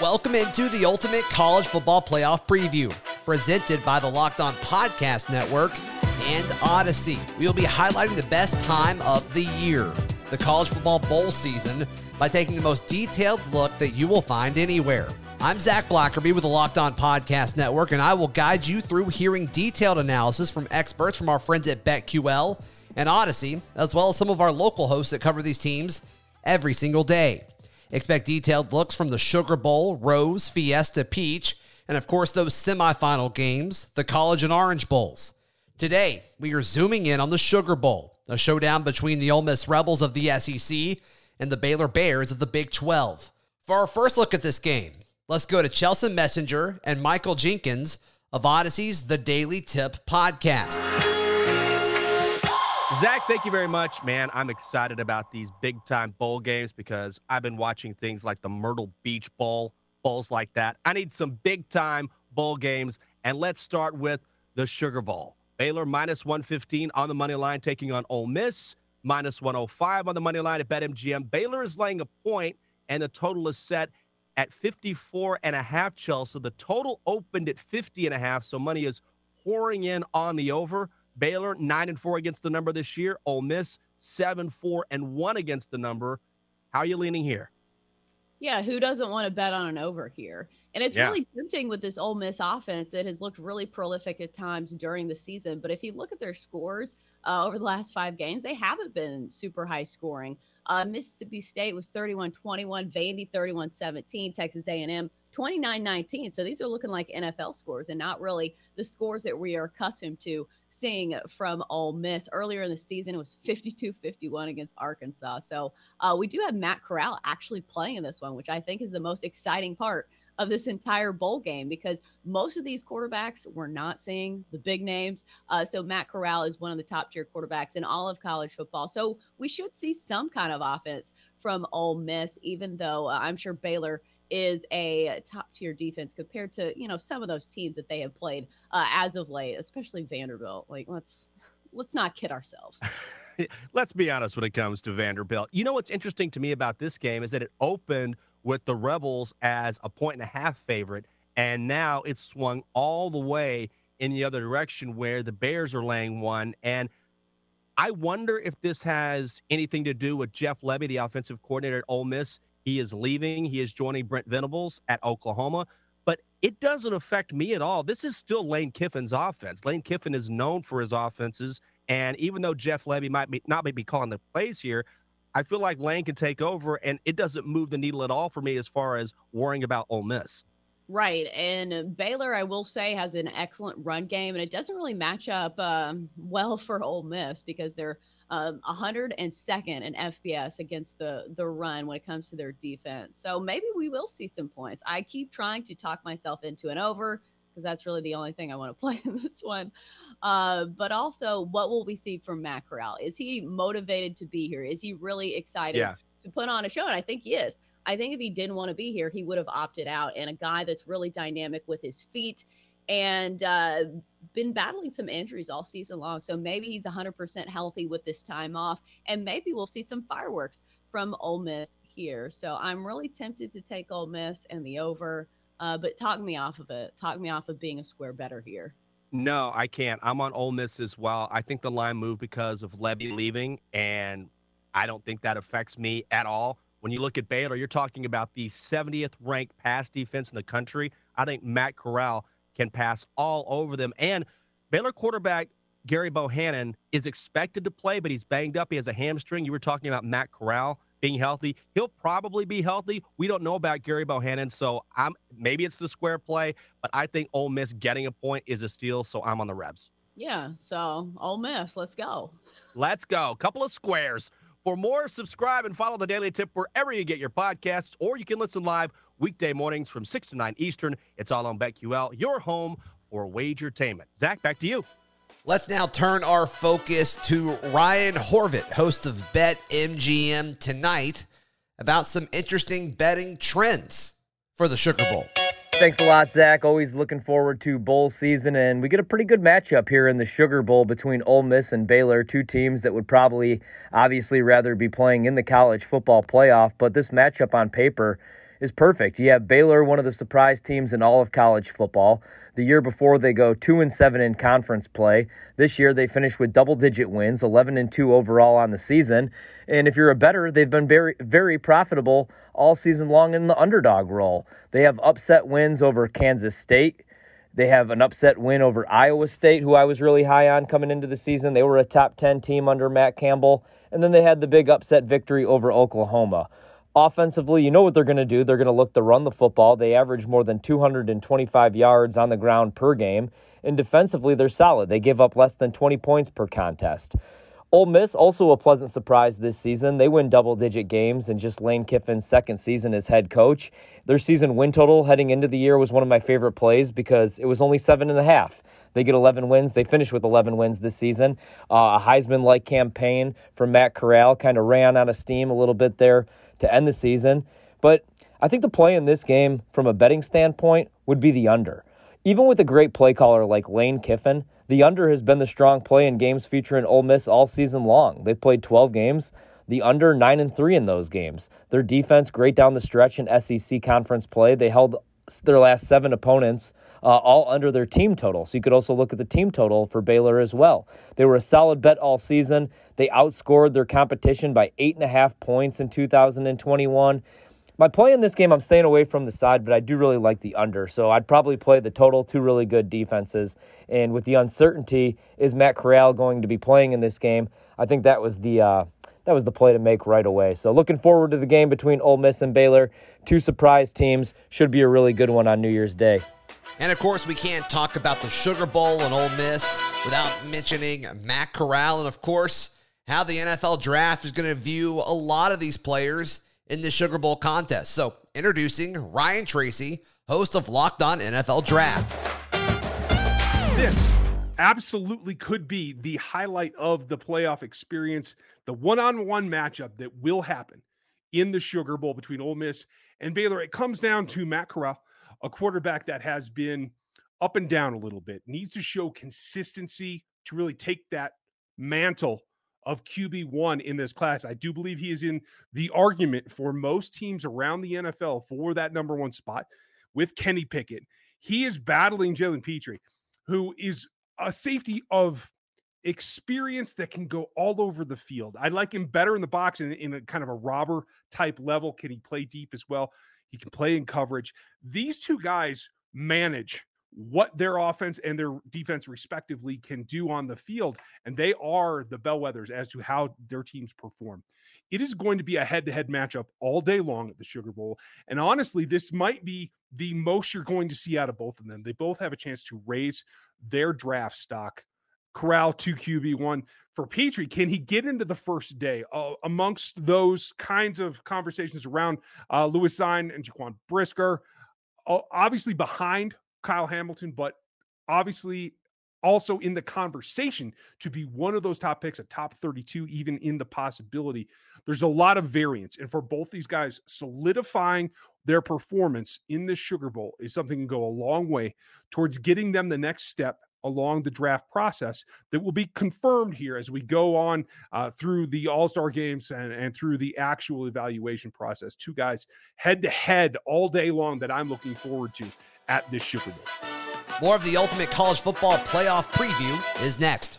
Welcome into the Ultimate College Football Playoff Preview, presented by the Locked On Podcast Network and Odyssey. We'll be highlighting the best time of the year, the college football bowl season, by taking the most detailed look that you will find anywhere. I'm Zach Blackerby with the Locked On Podcast Network, and I will guide you through hearing detailed analysis from experts from our friends at BetQL and Odyssey, as well as some of our local hosts that cover these teams every single day. Expect detailed looks from the Sugar Bowl, Rose, Fiesta, Peach, and of course those semifinal games, the College and Orange Bowls. Today, we are zooming in on the Sugar Bowl, a showdown between the Ole Miss Rebels of the SEC and the Baylor Bears of the Big 12. For our first look at this game, let's go to Chelsea Messenger and Michael Jenkins of Odyssey's The Daily Tip podcast. Zach, thank you very much, man. I'm excited about these big time bowl games because I've been watching things like the Myrtle Beach Bowl, bowls like that. I need some big time bowl games, and let's start with the Sugar Bowl. Baylor minus 115 on the money line, taking on Ole Miss minus 105 on the money line at BetMGM. Baylor is laying a point, and the total is set at 54 and a half, Chelsea. The total opened at 50 and a half, so money is pouring in on the over. Baylor nine and four against the number this year. Ole Miss seven four and one against the number. How are you leaning here? Yeah, who doesn't want to bet on an over here? And it's yeah. really tempting with this Ole Miss offense. It has looked really prolific at times during the season. But if you look at their scores uh, over the last five games, they haven't been super high scoring. Uh, Mississippi State was 31-21, Vandy 31-17, Texas A&M 29-19. So these are looking like NFL scores and not really the scores that we are accustomed to seeing from Ole Miss. Earlier in the season, it was 52-51 against Arkansas. So uh, we do have Matt Corral actually playing in this one, which I think is the most exciting part of this entire bowl game because most of these quarterbacks we're not seeing the big names. Uh, so Matt Corral is one of the top tier quarterbacks in all of college football. So we should see some kind of offense from Ole Miss, even though uh, I'm sure Baylor is a top tier defense compared to you know some of those teams that they have played uh, as of late, especially Vanderbilt. Like let's let's not kid ourselves. let's be honest when it comes to Vanderbilt. You know what's interesting to me about this game is that it opened with the Rebels as a point and a half favorite, and now it's swung all the way in the other direction where the Bears are laying one. And I wonder if this has anything to do with Jeff Lebby, the offensive coordinator at Ole Miss. He is leaving. He is joining Brent Venables at Oklahoma. But it doesn't affect me at all. This is still Lane Kiffin's offense. Lane Kiffin is known for his offenses. And even though Jeff Lebby might be, not be calling the plays here, I feel like Lane can take over, and it doesn't move the needle at all for me as far as worrying about Ole Miss. Right. And Baylor, I will say, has an excellent run game, and it doesn't really match up um, well for Ole Miss because they're um, 102nd in FBS against the the run when it comes to their defense. So maybe we will see some points. I keep trying to talk myself into an over because that's really the only thing I want to play in this one. Uh, but also, what will we see from Matt Corral? Is he motivated to be here? Is he really excited yeah. to put on a show? And I think he is. I think if he didn't want to be here, he would have opted out. And a guy that's really dynamic with his feet and uh, been battling some injuries all season long. So maybe he's 100% healthy with this time off, and maybe we'll see some fireworks from Ole Miss here. So I'm really tempted to take Ole Miss and the over, uh, but talk me off of it. Talk me off of being a square better here. No, I can't. I'm on Ole Miss as well. I think the line moved because of Lebby leaving, and I don't think that affects me at all When you look at Baylor, you're talking about the 70th ranked pass defense in the country. I think Matt Corral can pass all over them. And Baylor quarterback Gerry Bohanon is expected to play, but he's banged up. He has a hamstring. You were talking about Matt Corral being healthy. He'll probably be healthy. We don't know about Gerry Bohanon, so I'm maybe it's the square play, but I think Ole Miss getting a point is a steal, so I'm on the Rebs. Yeah, so Ole Miss, let's go. Let's go. Couple of squares. For more, subscribe and follow the Daily Tip wherever you get your podcasts, or you can listen live weekday mornings from 6 to 9 Eastern. It's all on BetQL, your home for wagertainment. Zach, back to you. Let's now turn our focus to Ryan Horvat, host of Bet MGM tonight, about some interesting betting trends for the Sugar Bowl. Thanks a lot, Zach. Always looking forward to bowl season, and we get a pretty good matchup here in the Sugar Bowl between Ole Miss and Baylor, two teams that would probably, obviously, rather be playing in the college football playoff. But this matchup on paper is perfect. You have Baylor, one of the surprise teams in all of college football. The year before they go 2 and 7 in conference play. This year they finished with double-digit wins, 11 and 2 overall on the season. And if you're a better, they've been very very profitable all season long in the underdog role. They have upset wins over Kansas State. They have an upset win over Iowa State, who I was really high on coming into the season. They were a top 10 team under Matt Campbell. And then they had the big upset victory over Oklahoma. Offensively, you know what they're going to do. They're going to look to run the football. They average more than 225 yards on the ground per game. And defensively, they're solid. They give up less than 20 points per contest. Ole Miss, also a pleasant surprise this season. They win double digit games in just Lane Kiffin's second season as head coach. Their season win total heading into the year was one of my favorite plays because it was only seven and a half. They get 11 wins. They finish with 11 wins this season. Uh, a Heisman like campaign from Matt Corral kind of ran out of steam a little bit there to end the season. But I think the play in this game, from a betting standpoint, would be the under. Even with a great play caller like Lane Kiffin, the under has been the strong play in games featuring Ole Miss all season long. They've played 12 games. The under 9 and 3 in those games. Their defense great down the stretch in SEC conference play. They held their last 7 opponents uh, all under their team total. So you could also look at the team total for Baylor as well. They were a solid bet all season. They outscored their competition by eight and a half points in 2021. My play in this game, I'm staying away from the side, but I do really like the under. So I'd probably play the total, two really good defenses. And with the uncertainty, is Matt Corral going to be playing in this game? I think that was the uh, that was the play to make right away. So looking forward to the game between Ole Miss and Baylor. Two surprise teams should be a really good one on New Year's Day. And of course, we can't talk about the Sugar Bowl and Ole Miss without mentioning Matt Corral and, of course, how the NFL draft is going to view a lot of these players in the Sugar Bowl contest. So, introducing Ryan Tracy, host of Locked On NFL Draft. This absolutely could be the highlight of the playoff experience, the one on one matchup that will happen in the Sugar Bowl between Ole Miss and Baylor. It comes down to Matt Corral a quarterback that has been up and down a little bit, needs to show consistency to really take that mantle of QB1 in this class. I do believe he is in the argument for most teams around the NFL for that number one spot with Kenny Pickett. He is battling Jalen Pitre, who is a safety of experience that can go all over the field. I like him better in the box in, in a kind of a robber type level. Can he play deep as well? He can play in coverage. These two guys manage what their offense and their defense respectively can do on the field and they are the bellwethers as to how their teams perform it is going to be a head-to-head matchup all day long at the sugar bowl and honestly this might be the most you're going to see out of both of them they both have a chance to raise their draft stock corral 2 qb1 for Pitre. can he get into the first day uh, amongst those kinds of conversations around uh, Lewis Cine and Jaquan Brisker? Obviously behind Kyle Hamilton, but obviously also in the conversation to be one of those top picks, a top 32, even in the possibility. There's a lot of variance. And for both these guys, solidifying their performance in the Sugar Bowl is something can go a long way towards getting them the next step along the draft process that will be confirmed here as we go on uh, through the All Star games and, and through the actual evaluation process. Two guys head to head all day long that I'm looking forward to at this Sugar Bowl. More of the Ultimate College Football Playoff preview is next.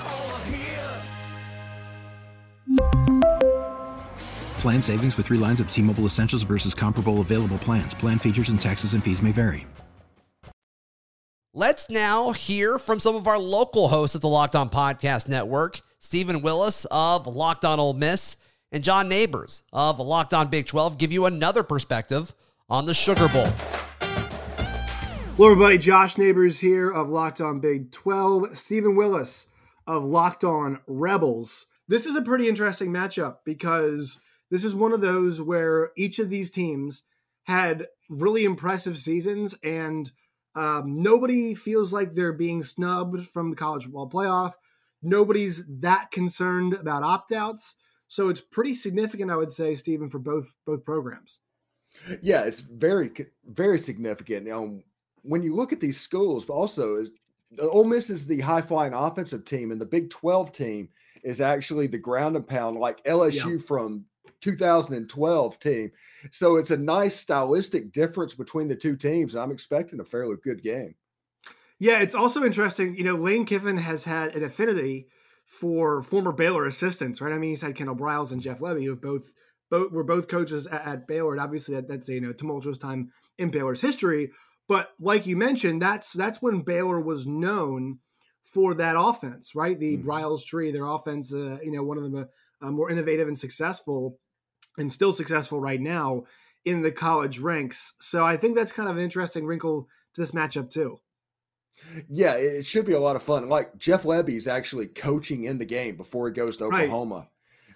Plan savings with three lines of T Mobile Essentials versus comparable available plans. Plan features and taxes and fees may vary. Let's now hear from some of our local hosts at the Locked On Podcast Network Stephen Willis of Locked On Ole Miss and John Neighbors of Locked On Big 12 give you another perspective on the Sugar Bowl. Hello, everybody. Josh Neighbors here of Locked On Big 12. Stephen Willis of Locked On Rebels. This is a pretty interesting matchup because this is one of those where each of these teams had really impressive seasons and um, nobody feels like they're being snubbed from the college football playoff. Nobody's that concerned about opt outs. So it's pretty significant, I would say, Stephen, for both both programs. Yeah, it's very very significant. Um, when you look at these schools, but also the Ole Miss is the high flying offensive team, and the Big Twelve team is actually the ground and pound, like LSU yeah. from 2012 team. So it's a nice stylistic difference between the two teams. I'm expecting a fairly good game. Yeah, it's also interesting. You know, Lane Kiffin has had an affinity for former Baylor assistants, right? I mean, he's had Kendall Briles and Jeff Lebby, who both both were both coaches at, at Baylor, and obviously that, that's a you know tumultuous time in Baylor's history. But like you mentioned, that's that's when Baylor was known for that offense, right? The mm-hmm. Briles tree, their offense, uh, you know, one of the uh, more innovative and successful and still successful right now in the college ranks. So I think that's kind of an interesting wrinkle to this matchup too. Yeah, it should be a lot of fun. Like Jeff Lebby is actually coaching in the game before he goes to Oklahoma. Right.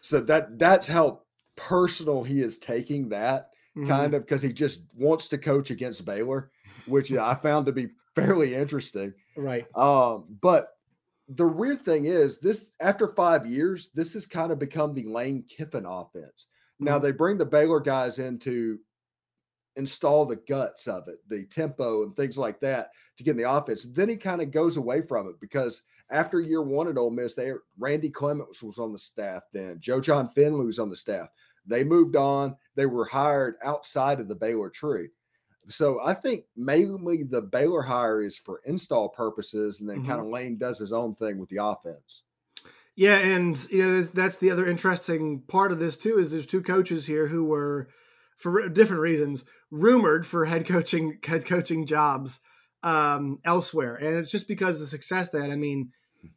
So that that's how personal he is taking that mm-hmm. kind of because he just wants to coach against Baylor, which I found to be fairly interesting. Right. Um, but the weird thing is this after five years, this has kind of become the Lane Kiffin offense. Now mm-hmm. they bring the Baylor guys in to install the guts of it, the tempo and things like that to get in the offense. Then he kind of goes away from it because after year one at Ole Miss, they Randy Clements was on the staff then. Joe Jon Finley was on the staff. They moved on. They were hired outside of the Baylor tree. So I think mainly the Baylor hire is for install purposes, and then mm-hmm. kind of Lane does his own thing with the offense. Yeah, and you know that's the other interesting part of this too is there's two coaches here who were for different reasons rumored for head coaching head coaching jobs um, elsewhere, and it's just because the success that I mean,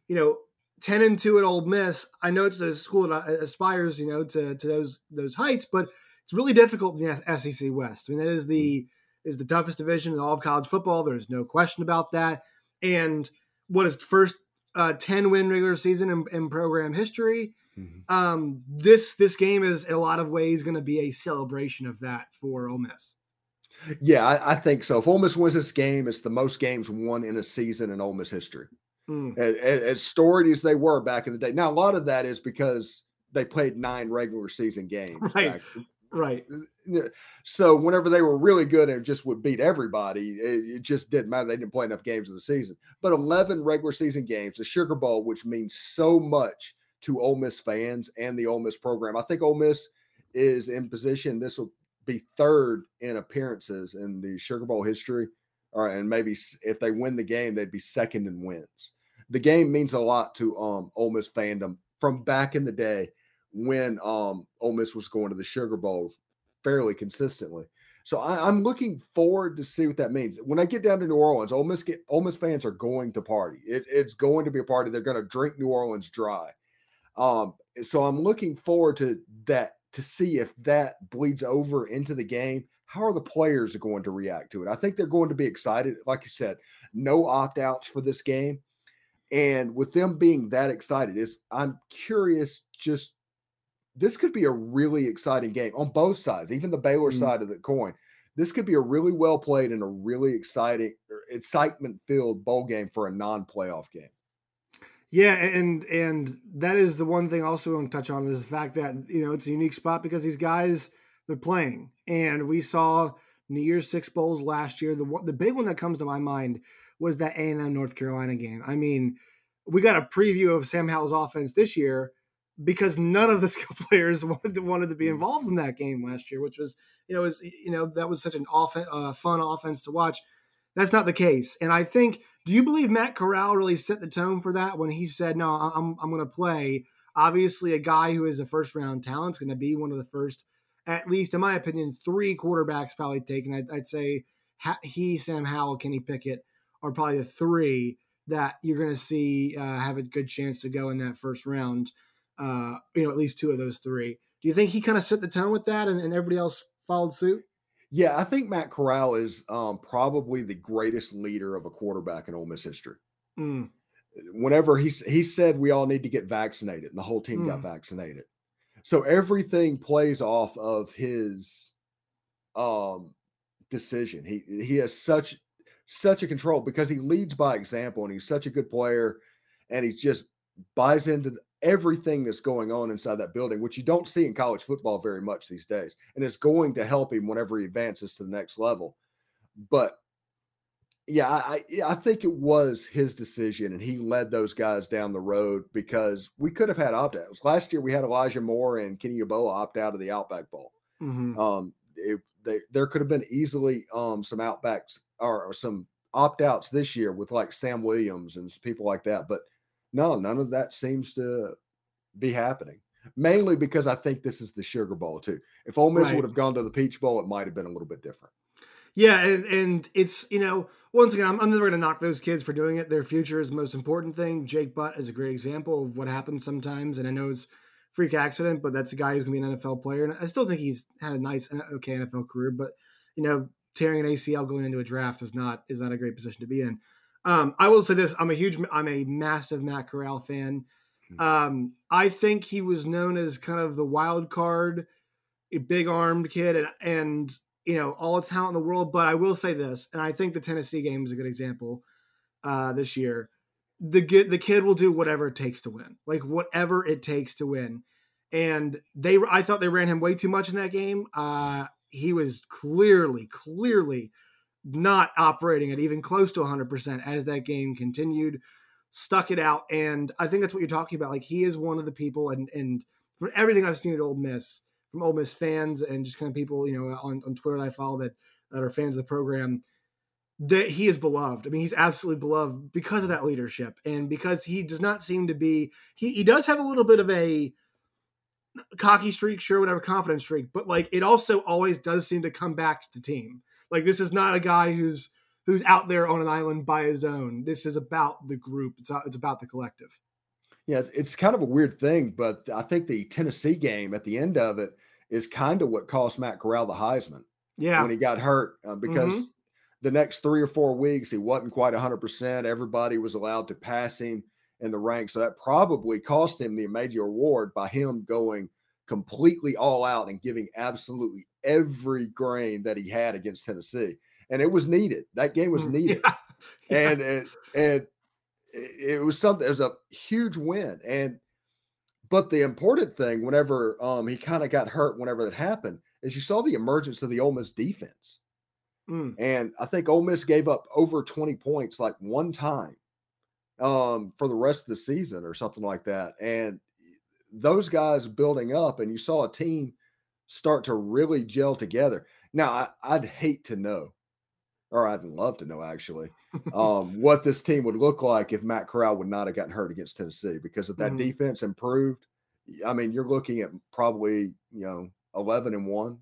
you know, ten and two at Ole Miss. I know it's a school that aspires, you know, to to those those heights, but it's really difficult in the SEC West. I mean, that is the is the toughest division in all of college football. There's no question about that. And what is first uh, 10 win regular season in, in program history. Mm-hmm. Um, this this game is in a lot of ways going to be a celebration of that for Ole Miss. Yeah, I, I, think so. If Ole Miss wins this game, it's the most games won in a season in Ole Miss history. Mm. As, as storied as they were back in the day. Now, a lot of that is because they played nine regular season games. Right. Back, Right. So whenever they were really good and just would beat everybody, it, it, just didn't matter. They didn't play enough games in the season. But 11 regular season games, the Sugar Bowl, which means so much to Ole Miss fans and the Ole Miss program. I think Ole Miss is in position. This will be third in appearances in the Sugar Bowl history. Or, and maybe if they win the game, they'd be second in wins. The game means a lot to um, Ole Miss fandom from back in the day when um Ole Miss was going to the Sugar Bowl fairly consistently. So I, am looking forward to see what that means. When I get down to New Orleans, Ole Miss get, Ole Miss fans are going to party. It, it's going to be a party. They're going to drink New Orleans dry. Um, so I'm looking forward to that to see if that bleeds over into the game. How are the players going to react to it? I think they're going to be excited. Like you said, no opt outs for this game. And with them being that excited, is I'm curious just this could be a really exciting game on both sides, even the Baylor mm-hmm. side of the coin. This could be a really well played and a really exciting, er, excitement filled bowl game for a non playoff game. Yeah, and and that is the one thing also I want to touch on is the fact that you know it's a unique spot because these guys they're playing, and we saw New Year's Six bowls last year. The the big one that comes to my mind was that A and M North Carolina game. I mean, we got a preview of Sam Howell's offense this year because none of the skill players wanted to, wanted to be mm. involved in that game last year, which was you know was you know that was such an off, uh, fun offense to watch. That's not the case. And I think, do you believe Matt Corral really set the tone for that when he said, no, I'm, I'm going to play? Obviously, a guy who is a first round talent is going to be one of the first, at least in my opinion, three quarterbacks probably taken. I'd, I'd say he, Sam Howell, Kenny Pickett are probably the three that you're going to see uh, have a good chance to go in that first round. Uh, you know, at least two of those three. Do you think he kind of set the tone with that and, and everybody else followed suit? Yeah, I think Matt Corral is um, probably the greatest leader of a quarterback in Ole Miss history. Mm. Whenever he he said we all need to get vaccinated, and the whole team mm. got vaccinated, so everything plays off of his um, decision. He he has such such a control because he leads by example, and he's such a good player, and he just buys into everything that's going on inside that building, which you don't see in college football very much these days. And it's going to help him whenever he advances to the next level. But yeah, I, I think it was his decision, and he led those guys down the road because we could have had opt outs. Last year, we had Elijah Moore and Kenny Yeboah opt out of the Outback Bowl. Mm-hmm. Um, it, they, there could have been easily um, some outbacks or, or some opt outs this year with like Sam Williams and people like that. But no, none of that seems to be happening. Mainly because I think this is the Sugar Bowl too. If Ole Miss right. would have gone to the Peach Bowl, it might have been a little bit different. Yeah, and, and it's you know once again I'm, I'm never going to knock those kids for doing it. Their future is the most important thing. Jake Butt is a great example of what happens sometimes, and I know it's freak accident, but that's a guy who's going to be an NFL player, and I still think he's had a nice, okay NFL career. But you know, tearing an ACL going into a draft is not is not a great position to be in. Um, I will say this: I'm a huge, I'm a massive Matt Corral fan. Hmm. Um, I think he was known as kind of the wild card, a big armed kid, and and you know all the talent in the world. But I will say this, and I think the Tennessee game is a good example uh, this year. The the kid will do whatever it takes to win, like whatever it takes to win. And they, I thought they ran him way too much in that game. Uh, he was clearly, clearly not operating at even close to 100% as that game continued, stuck it out. And I think that's what you're talking about. Like, he is one of the people, and, and for everything I've seen at Ole Miss, from Ole Miss fans and just kind of people, you know, on, on Twitter that I follow that, that are fans of the program, that he is beloved. I mean, he's absolutely beloved because of that leadership and because he does not seem to be, he, he does have a little bit of a, cocky streak, sure, whatever, confidence streak, but like it also always does seem to come back to the team. Like this is not a guy who's who's out there on an island by his own. This is about the group. It's it's about the collective. Yeah, it's kind of a weird thing, but I think the Tennessee game at the end of it is kind of what cost Matt Corral the Heisman. Yeah, when he got hurt uh, because mm-hmm. the next three or four weeks he wasn't quite 100. percent Everybody was allowed to pass him in the ranks, so that probably cost him the major award by him going completely all out and giving absolutely every grain that he had against Tennessee. And it was needed. That game was mm, needed. Yeah. Yeah. And, and and it was something it was a huge win. And but the important thing whenever um he kind of got hurt whenever that happened is you saw the emergence of the Ole Miss defense. Mm. And I think Ole Miss gave up over 20 points like one time um for the rest of the season or something like that. And those guys building up, and you saw a team start to really gel together. Now, I, would hate to know, or I'd love to know actually, um, what this team would look like if Matt Corral would not have gotten hurt against Tennessee because if that mm-hmm. defense improved, I mean, you're looking at probably you know eleven and one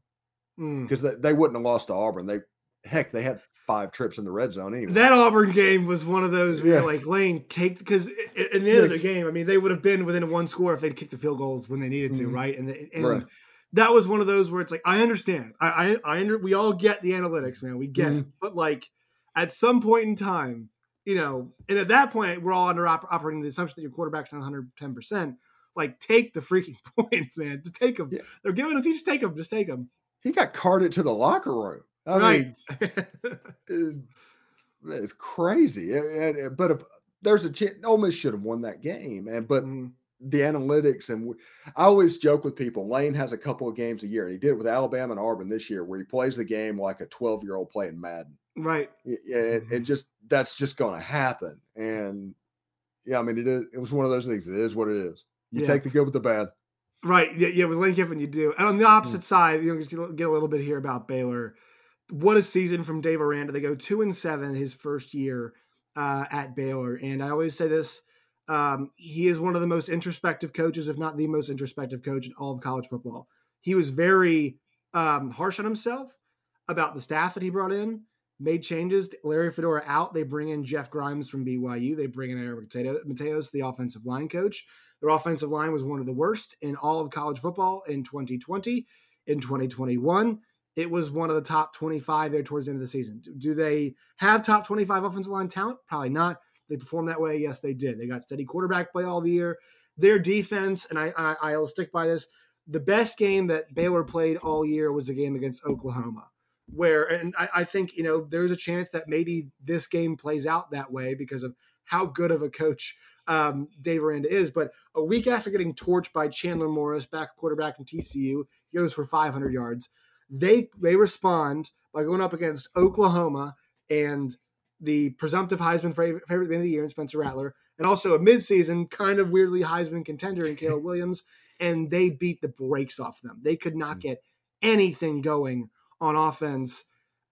because mm. they, they wouldn't have lost to Auburn. They heck, they had five trips in the red zone anyway. That Auburn game was one of those where yeah. like Lane take because in the end of the game, I mean, they would have been within one score if they'd kicked the field goals when they needed to, mm-hmm. right? And, the, and right. That was one of those where it's like I understand, I I, I under, we all get the analytics, man, we get mm-hmm. it, but like at some point in time, you know, and at that point, we're all under op- operating the assumption that your quarterback's on 110 percent. Like, take the freaking points, man. Just take them. Yeah. They're giving them. Just take them. Just take them. He got carted to the locker room. I right. mean, it's, it's, crazy. but if there's a chance, Ole Miss should have won that game. And but mm. The analytics and we, I always joke with people. Lane has a couple of games a year, and he did it with Alabama and Auburn this year, where he plays the game like a 12 year old playing Madden. Right. And, and mm-hmm. just that's just going to happen. And yeah, I mean, it is. It was one of those things. It is what it is. You yeah. take the good with the bad. Right. Yeah. Yeah. With Lane Kiffin, you do. And on the opposite mm. side, you know, just get a little bit here about Baylor what a season from Dave Aranda. They go two and seven his first year uh, at Baylor, and I always say this: um, he is one of the most introspective coaches, if not the most introspective coach in all of college football. He was very um, harsh on himself about the staff that he brought in. Made changes. Larry Fedora out. They bring in Jeff Grimes from BYU. They bring in Eric Mateos, the offensive line coach. Their offensive line was one of the worst in all of college football in 2020. In 2021, it was one of the top 25 there towards the end of the season. Do they have top 25 offensive line talent? Probably not. They performed that way. Yes, they did. They got steady quarterback play all the year. Their defense, and I, I I'll stick by this. The best game that Baylor played all year was the game against Oklahoma, where and I, I think you know there's a chance that maybe this game plays out that way because of how good of a coach um, Dave Aranda is. But a week after getting torched by Chandler Morris, back quarterback from TCU, he goes for 500 yards. They they respond by going up against Oklahoma and the presumptive Heisman favorite, favorite at the end of the year in Spencer Rattler, and also a midseason kind of weirdly Heisman contender in Caleb Williams, and they beat the brakes off them. They could not get anything going on offense,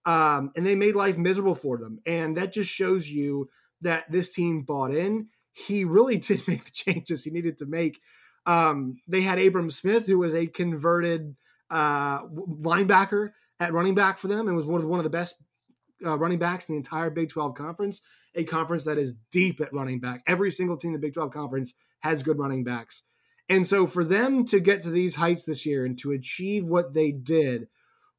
um, and they made life miserable for them. And that just shows you that this team bought in. He really did make the changes he needed to make. Um, they had Abram Smith, who was a converted uh, linebacker at running back for them and was one of the, one of the best uh, running backs in the entire Big 12 conference, a conference that is deep at running back. Every single team in the Big 12 conference has good running backs. And so for them to get to these heights this year and to achieve what they did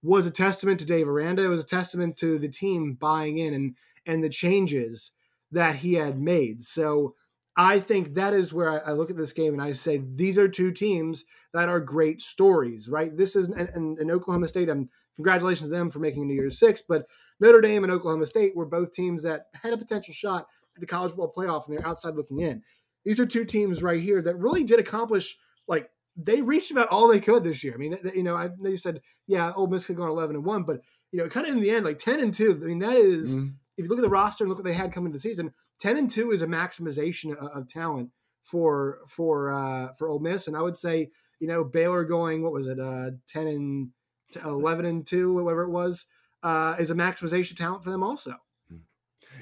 was a testament to Dave Aranda. It was a testament to the team buying in and and the changes that he had made. So I think that is where I, look at this game and I say these are two teams that are great stories, right? This is and, Oklahoma State. I'm congratulations to them for making a New Year's Six, but Notre Dame and Oklahoma State were both teams that had a potential shot at the college football playoff, and they're outside looking in. These are two teams right here that really did accomplish like they reached about all they could this year. I mean, you know, I know you said yeah, Ole Miss could go on eleven and one, but you know, kind of in the end, like ten and two. I mean, that is, mm-hmm. if you look at the roster and look what they had coming into the season 10 and 2 is a maximization of, of talent for for uh for Ole Miss and I would say you know Baylor going what was it uh 10 and 11 and 2 whatever it was uh is a maximization talent for them also. Hmm.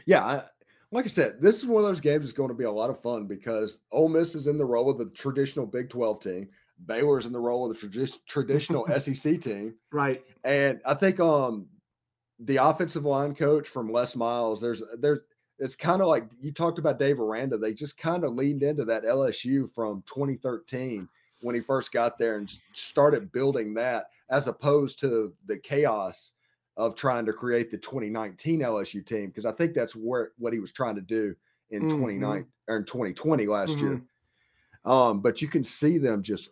Yeah, I, like I said, this is one of those games that's going to be a lot of fun because Ole Miss is in the role of the traditional Big 12 team. Baylor's in the role of the tradi- traditional SEC team. Right. And I think um the offensive line coach from Les Miles, there's there's it's kind of like you talked about Dave Aranda. They just kind of leaned into that LSU from 2013 when he first got there and started building that, as opposed to the chaos of trying to create the 2019 LSU team. Because I think that's where what he was trying to do in mm-hmm. 29 or in 2020 last mm-hmm. year. Um, but you can see them just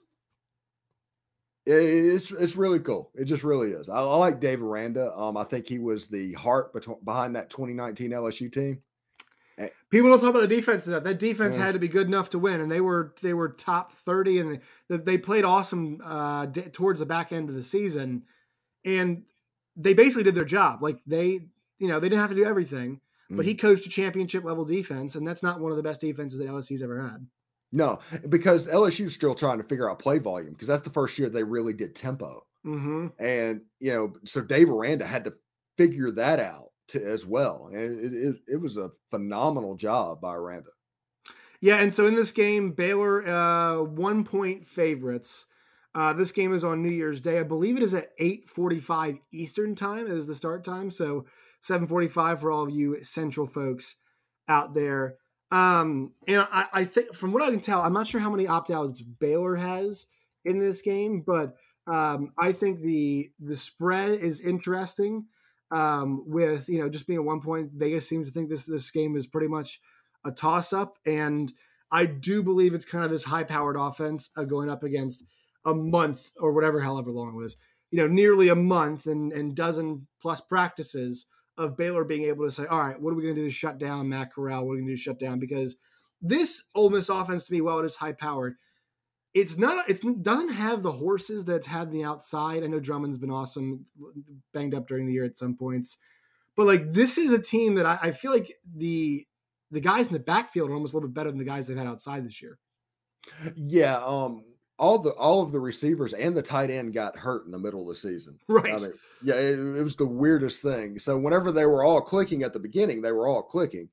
it's it's really cool. It just really is. I, I like Dave Aranda. Um, I think he was the heart behind that 2019 LSU team. Eh, people don't talk about the defense enough. That defense yeah. had to be good enough to win, and they were they were top thirty, and they, they played awesome uh, towards the back end of the season, and they basically did their job. Like they, you know, they didn't have to do everything, mm. but he mm-hmm. coached a championship level defense, and that's not one of the best defenses that LSU's ever had. No, because LSU's still trying to figure out play volume because that's the first year they really did tempo, mm-hmm. and you know, so Dave Aranda had to figure that out to, as well. And it, it, it, was a phenomenal job by Aranda. Yeah, and so in this game, Baylor uh, one point favorites. Uh, this game is on New Year's Day. I believe it is at 8:45 Eastern time as the start time. So 7:45 for all of you Central folks out there. Um, and I, I think from what I can tell, I'm not sure how many opt outs Baylor has in this game, but um, I think the the spread is interesting. Um, with you know just being at one point, Vegas seems to think this this game is pretty much a toss up, and I do believe it's kind of this high powered offense uh, going up against a month or whatever, however long it was, you know, nearly a month and and dozen plus practices of Baylor being able to say, all right, what are we going to do to shut down Matt Corral? What are we going to do to shut down? Because this Ole Miss offense, to me, while it is high powered, it's not. It doesn't have the horses that's had the outside. I know Drummond's been awesome, banged up during the year at some points, but like this is a team that I, I feel like the the guys in the backfield are almost a little bit better than the guys they've had outside this year. Yeah, um, all the all of the receivers and the tight end got hurt in the middle of the season. Right. I mean, yeah, it, it, was the weirdest thing. So whenever they were all clicking at the beginning, they were all clicking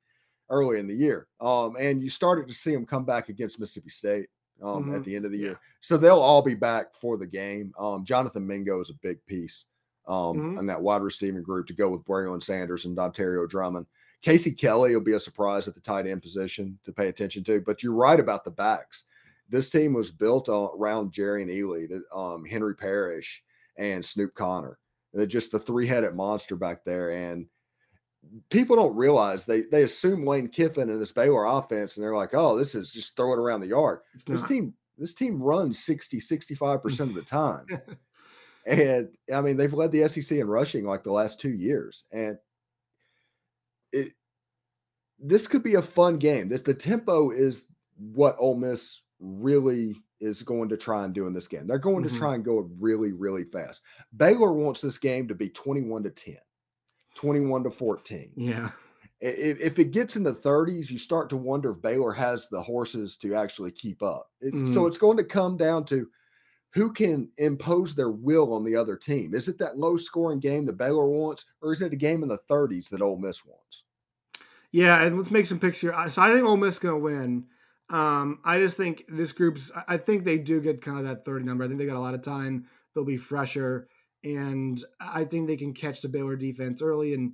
early in the year. Um, and you started to see them come back against Mississippi State um, mm-hmm. at the end of the year. So they'll all be back for the game. Um, Jonathan Mingo is a big piece um, mm-hmm. in that wide receiving group to go with Braylon Sanders and Dontario Drummond. Casey Kelly will be a surprise at the tight end position to pay attention to. But you're right about the backs. This team was built around Jerrion Ealy, the, um, Henry Parrish, and Snoop Conner. They're just the three headed monster back there. And people don't realize they they assume Lane Kiffin and this Baylor offense, and they're like, oh, this is just throw it around the yard. this team, this team runs 60, 65% of the time. and I mean, they've led the SEC in rushing like the last two years. And it this could be a fun game. This the tempo is what Ole Miss really is going to try and do in this game. They're going mm-hmm. to try and go really, really fast. Baylor wants this game to be 21 to 10, 21 to 14. Yeah. If, if it gets in the 30s, you start to wonder if Baylor has the horses to actually keep up. It's, mm-hmm. So it's going to come down to who can impose their will on the other team. Is it that low scoring game that Baylor wants, or is it a game in the 30s that Ole Miss wants? Yeah, and let's make some picks here. So I think Ole Miss is going to win. Um, I just think this group's. I think they do get kind of that 30 number. I think they got a lot of time. They'll be fresher, and I think they can catch the Baylor defense early. And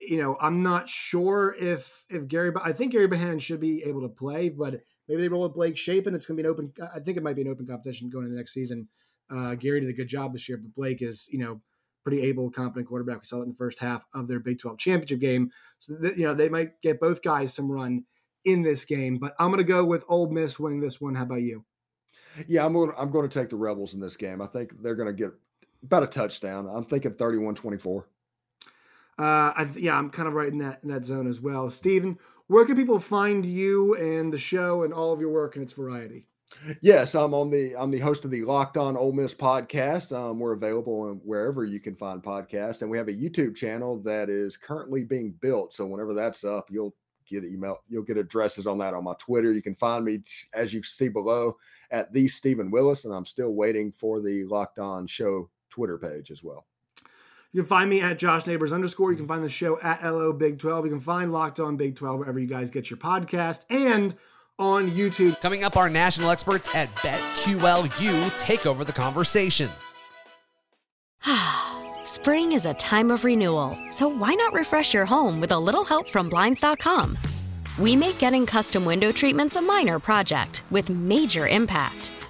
you know, I'm not sure if if Gary. I think Gary Behan should be able to play, but maybe they roll with Blake Shapen. It's going to be an open. I think it might be an open competition going into the next season. Uh, Gary did a good job this year, but Blake is you know pretty able, competent quarterback. We saw it in the first half of their Big 12 championship game. So that, you know they might get both guys some run in this game. But I'm going to go with Ole Miss winning this one. How about you? Yeah, I'm going. I'm going to take the Rebels in this game. I think they're going to get about a touchdown. I'm thinking 31-24. Uh, I, yeah, I'm kind of right in that in that zone as well. Stephen, where can people find you and the show and all of your work and its variety? Yes, I'm on the I'm the host of the Locked On Ole Miss podcast. Um, we're available wherever you can find podcasts, and we have a YouTube channel that is currently being built. So whenever that's up, you'll get email. You'll get addresses on that on my Twitter. You can find me as you see below at the Stephen Willis, and I'm still waiting for the Locked On Show Twitter page as well. You can find me at Josh Neighbors underscore. You can mm-hmm. find the show at LO Big 12. You can find Locked On Big 12 wherever you guys get your podcast and on YouTube. Coming up, our national experts at BetQLU take over the conversation. Spring is a time of renewal, so why not refresh your home with a little help from Blinds.com? We make getting custom window treatments a minor project with major impact.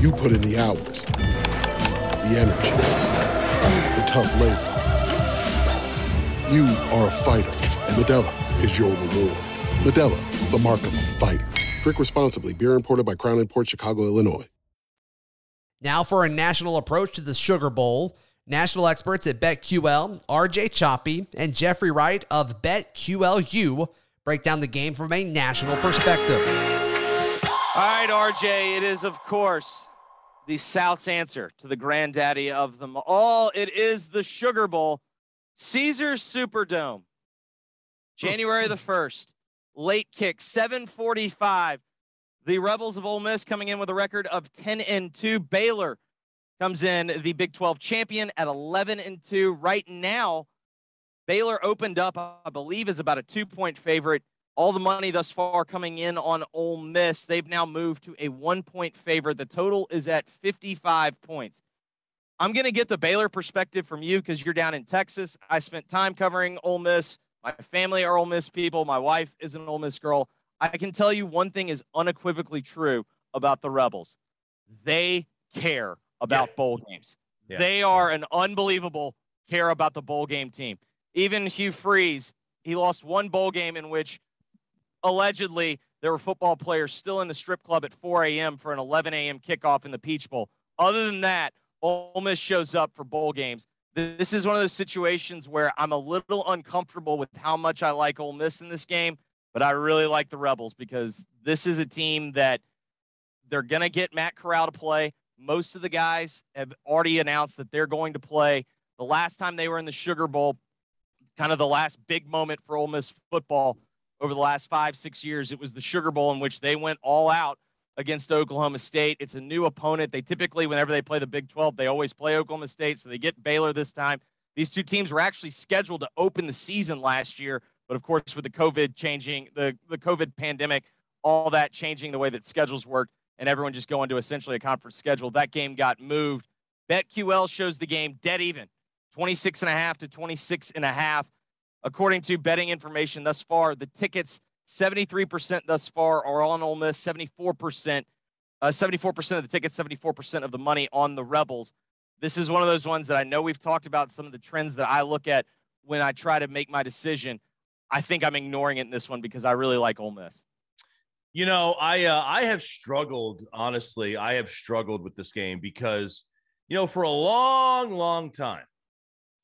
You put in the hours, the energy, the tough labor. You are a fighter, and Modelo is your reward. Modelo, the mark of a fighter. Drink responsibly. Beer imported by Crown Port Chicago, Illinois. Now for a national approach to the Sugar Bowl. National experts at BetQL, RJ Choppy, and Jeffrey Wright of BetQLU break down the game from a national perspective. All right, RJ, it is, of course, the South's answer to the granddaddy of them all. It is the Sugar Bowl, Caesars Superdome, January the 1st. Late kick, 745. The Rebels of Ole Miss coming in with a record of 10 and 2. Baylor comes in the Big 12 champion at 11 and 2. Right now, Baylor opened up, I believe, is about a two point favorite. All the money thus far coming in on Ole Miss. They've now moved to a one point favorite. The total is at 55 points. I'm going to get the Baylor perspective from you because you're down in Texas. I spent time covering Ole Miss. My family are Ole Miss people. My wife is an Ole Miss girl. I can tell you one thing is unequivocally true about the Rebels. They care about yeah. bowl games. Yeah. They are an unbelievable care about the bowl game team. Even Hugh Freeze, he lost one bowl game in which allegedly there were football players still in the strip club at 4 a.m. for an 11 a.m. kickoff in the Peach Bowl. Other than that, Ole Miss shows up for bowl games. This is one of those situations where I'm a little uncomfortable with how much I like Ole Miss in this game, but I really like the Rebels because this is a team that they're going to get Matt Corral to play. Most of the guys have already announced that they're going to play. The last time they were in the Sugar Bowl, kind of the last big moment for Ole Miss football over the last five, six years, it was the Sugar Bowl in which they went all out against Oklahoma State. It's a new opponent. They typically, whenever they play the Big 12, they always play Oklahoma State. So they get Baylor this time. These two teams were actually scheduled to open the season last year, but of course, with the COVID changing, the, the COVID pandemic, all that changing the way that schedules worked, and everyone just going to essentially a conference schedule. That game got moved. BetQL shows the game dead even, 26 and a half to 26 and a half. According to betting information thus far, the tickets 73% thus far are on Ole Miss, 74%, uh, 74% of the tickets, 74% of the money on the Rebels. This is one of those ones that I know we've talked about some of the trends that I look at when I try to make my decision. I think I'm ignoring it in this one because I really like Ole Miss. You know, I uh, I have struggled honestly. I have struggled with this game because you know for a long, long time,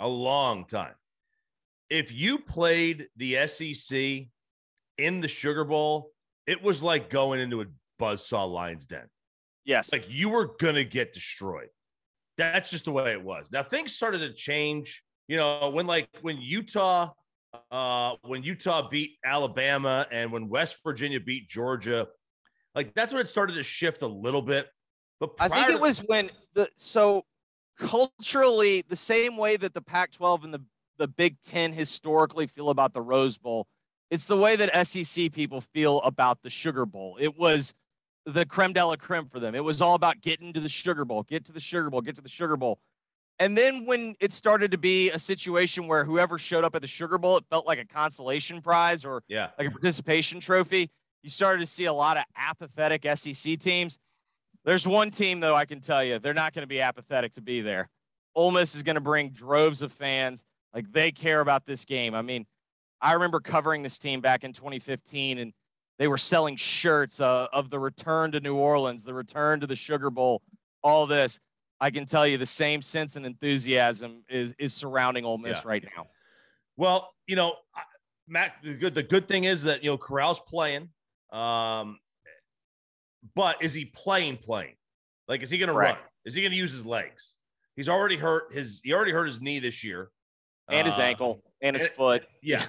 a long time, if you played the SEC in the Sugar Bowl, it was like going into a buzzsaw lion's den. Yes, like you were gonna get destroyed. That's just the way it was. Now things started to change. You know, when like when Utah uh, when Utah beat Alabama and when West Virginia beat Georgia. Like that's when it started to shift a little bit. But I think it was when the so culturally the same way that the Pac-12 and the the Big Ten historically feel about the Rose Bowl. It's the way that SEC people feel about the Sugar Bowl. It was the creme de la creme for them. It was all about getting to the Sugar Bowl, get to the Sugar Bowl, get to the Sugar Bowl. And then when it started to be a situation where whoever showed up at the Sugar Bowl, it felt like a consolation prize or yeah. like a participation trophy. You started to see a lot of apathetic SEC teams. There's one team though I can tell you they're not going to be apathetic to be there. Ole Miss is going to bring droves of fans. Like they care about this game. I mean, I remember covering this team back in 2015, and they were selling shirts uh, of the return to New Orleans, the return to the Sugar Bowl, all this. I can tell you the same sense and enthusiasm is is surrounding Ole Miss yeah. right now. Well, you know, Matt, the good the good thing is that you know Corral's playing, um, but is he playing playing? Like, is he going to run? Is he going to use his legs? He's already hurt his he already hurt his knee this year, and his uh, ankle, and his and, foot. Yeah,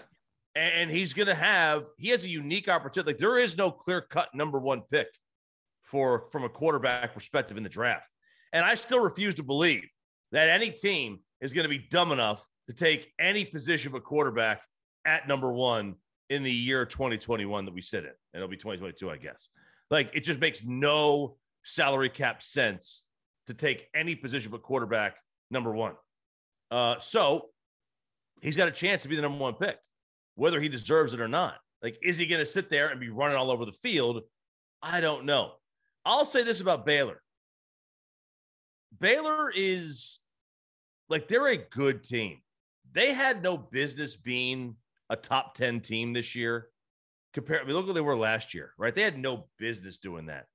and he's going to have he has a unique opportunity. Like, there is no clear cut number one pick for from a quarterback perspective in the draft. And I still refuse to believe that any team is going to be dumb enough to take any position of a quarterback at number one in the year 2021 that we sit in. And it'll be 2022, I guess. Like it just makes no salary cap sense to take any position but quarterback number one. Uh, so he's got a chance to be the number one pick, whether he deserves it or not. Like, is he going to sit there and be running all over the field? I don't know. I'll say this about Baylor Baylor is like they're a good team. They had no business being a top 10 team this year. Compare, I mean, look what they were last year, right? They had no business doing that.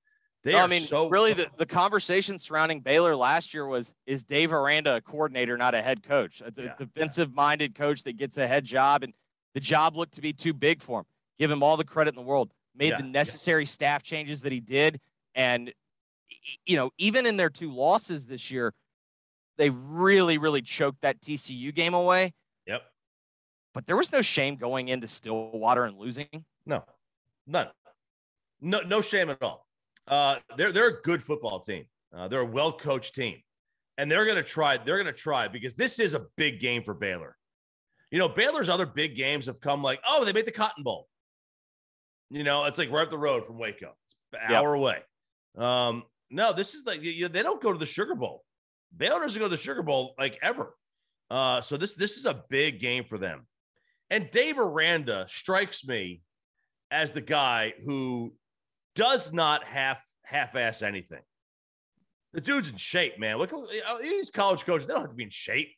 They no, I mean, so really, the, the conversation surrounding Baylor last year was is Dave Aranda a coordinator, not a head coach? A Yeah, defensive minded coach that gets a head job, and the job looked to be too big for him. Give him all the credit in the world. Made Yeah, the yeah. necessary staff changes that he did. And, you know, even in their two losses this year, they really, really choked that TCU game away. Yep. But there was no shame going into Stillwater and losing. No, none. No, no shame at all. Uh, they're they're a good football team. Uh, they're a well coached team, and they're gonna try. They're gonna try because this is a big game for Baylor. You know, Baylor's other big games have come like, oh, they made the Cotton Bowl. You know, it's like right up the road from Waco. It's an Yep. hour away. Um, no, this is like you, you- they don't go to the Sugar Bowl. Baylor doesn't go to the Sugar Bowl like ever. Uh, so this this is a big game for them. And Dave Aranda strikes me as the guy who does not half half-ass anything. The dude's in shape, man. Look, at these college coaches, they don't have to be in shape.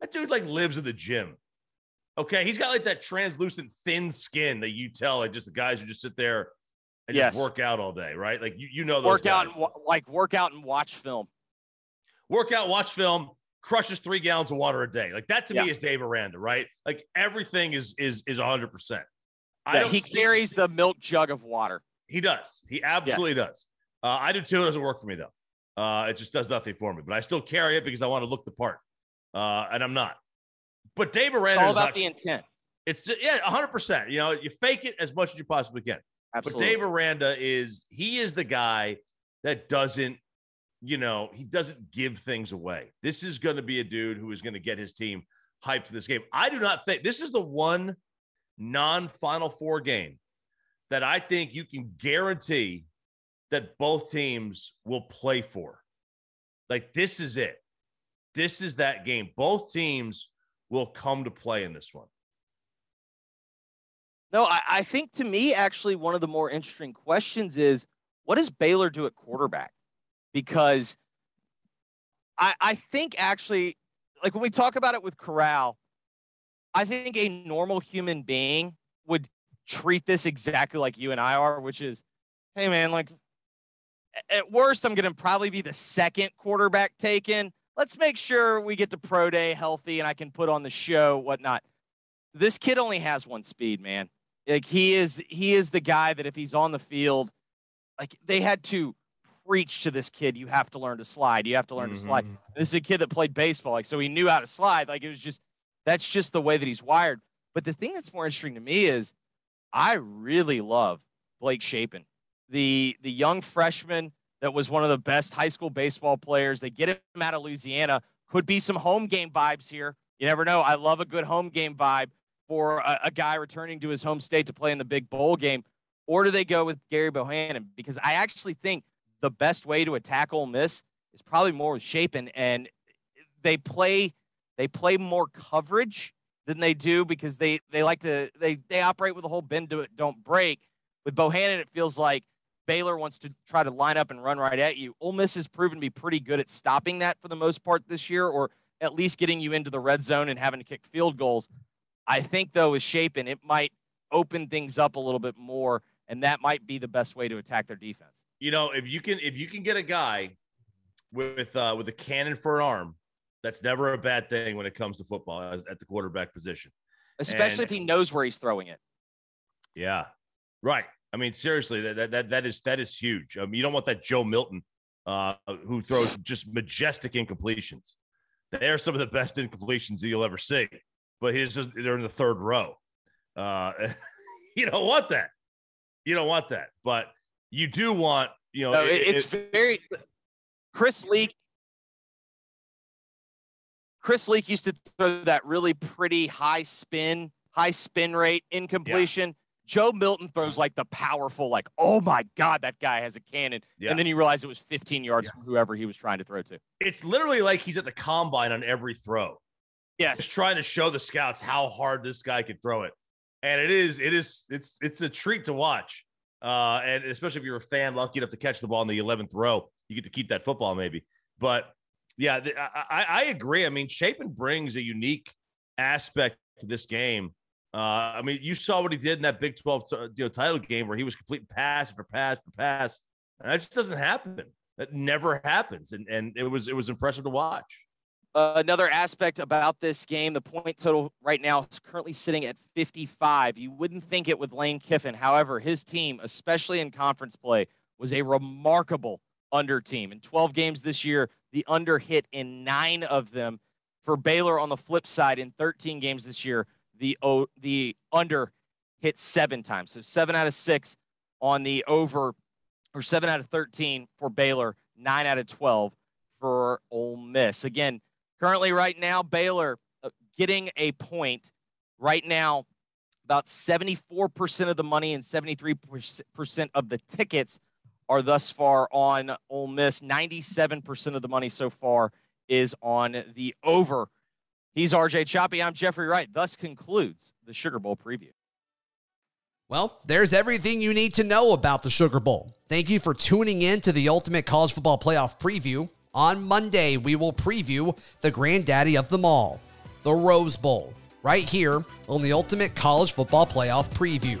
That dude like lives in the gym. Okay, he's got like that translucent thin skin that you tell like just the guys who just sit there and Yes. just work out all day, right? Like you, you know those Work out guys. and wa- like work out and watch film. work out, watch film, crushes three gallons of water a day. Like that to Yeah. me is Dave Aranda, right? Like everything is is is hundred percent. Yeah, he carries the milk jug of water. He does. He absolutely does. Uh, I do too. It doesn't work for me though. Uh, it just does nothing for me. But I still carry it because I want to look the part, uh, and I'm not. But Dave It's Aranda all is about not- the intent. It's yeah, hundred percent. You know, you fake it as much as you possibly can. Absolutely. But Dave Aranda is he is the guy that doesn't, you know, he doesn't give things away. This is going to be a dude who is going to get his team hyped for this game. I do not think this is the one non-final four game that I think you can guarantee that both teams will play for. Like this is it. This is that game. Both teams will come to play in this one. No, I, I think to me, actually, one of the more interesting questions is what does Baylor do at quarterback? Because I, I think actually, like when we talk about it with Corral, I think a normal human being would treat this exactly like you and I are, which is, hey, man, like at worst, I'm going to probably be the second quarterback taken. Let's make sure we get to pro day healthy and I can put on the show, whatnot. This kid only has one speed, man. Like he is, he is the guy that if he's on the field, like they had to preach to this kid, you have to learn to slide. You have to learn to slide. Mm-hmm. This is a kid that played baseball, like so he knew how to slide. Like it was just that's just the way that he's wired. But the thing that's more interesting to me is I really love Blake Shapen, the the young freshman that was one of the best high school baseball players. They get him out of Louisiana. Could be some home game vibes here. You never know. I love a good home game vibe for a, a guy returning to his home state to play in the big bowl game. Or do they go with Gerry Bohanon? Because I actually think the best way to attack Ole Miss is probably more with Shapen, and they play they play more coverage than they do because they they like to they they operate with the whole bend to it don't break. With Bohanon, it feels like Baylor wants to try to line up and run right at you. Ole Miss has proven to be pretty good at stopping that for the most part this year, or at least getting you into the red zone and having to kick field goals. I think though with Shapen, it might open things up a little bit more, and that might be the best way to attack their defense. you know, if you can if you can get a guy with uh with a cannon for an arm, that's never a bad thing when it comes to football as, at the quarterback position. Especially And- if he knows where he's throwing it. Yeah. Right. I mean, seriously, that that that, that is that is huge. I mean, you don't want that Joe Milton uh who throws just majestic incompletions. They are some of the best incompletions that you'll ever see. But he's just they're in the third row. Uh you don't want that. You don't want that. But you do want, you know, No, it, it's it- very Chris Leak. Chris Leak used to throw that really pretty high spin, high spin rate incompletion. Joe Milton throws like the powerful, like, oh my God, that guy has a cannon. Yeah. And then you realize it was 15 yards from whoever he was trying to throw to. it's literally like he's at the combine on every throw. Yes. Just trying to show the scouts how hard this guy could throw it. And it is, it is, it's, it's a treat to watch. Uh, and especially if you're a fan lucky enough to catch the ball in the 11th row, you get to keep that football maybe. But yeah, the, I, I agree. I mean, Shapen brings a unique aspect to this game. Uh, I mean, you saw what he did in that Big 12 t- you know, title game where he was complete pass for pass for pass. And that just doesn't happen. That never happens. And, and it was, it was impressive to watch. Uh, another aspect about this game, the point total right now is currently sitting at 55. You wouldn't think it with Lane Kiffin. However, his team, especially in conference play, was a remarkable under team. In 12 games this year, the under hit in nine of them. For Baylor on the flip side, in 13 games this year, the o, the under hit seven times. So seven out of six on the over, or seven out of 13 for Baylor, nine out of 12 for Ole Miss. Again, Currently, right now, Baylor uh, getting a point. Right now, about 74% of the money and 73% of the tickets are thus far on Ole Miss. 97% of the money so far is on the over. He's RJ Choppy. I'm Jeffrey Wright. Thus concludes the Sugar Bowl preview. Well, there's everything you need to know about the Sugar Bowl. Thank you for tuning in to the Ultimate College Football Playoff Preview. On Monday, we will preview the granddaddy of them all, the Rose Bowl, right here on the Ultimate College Football Playoff Preview.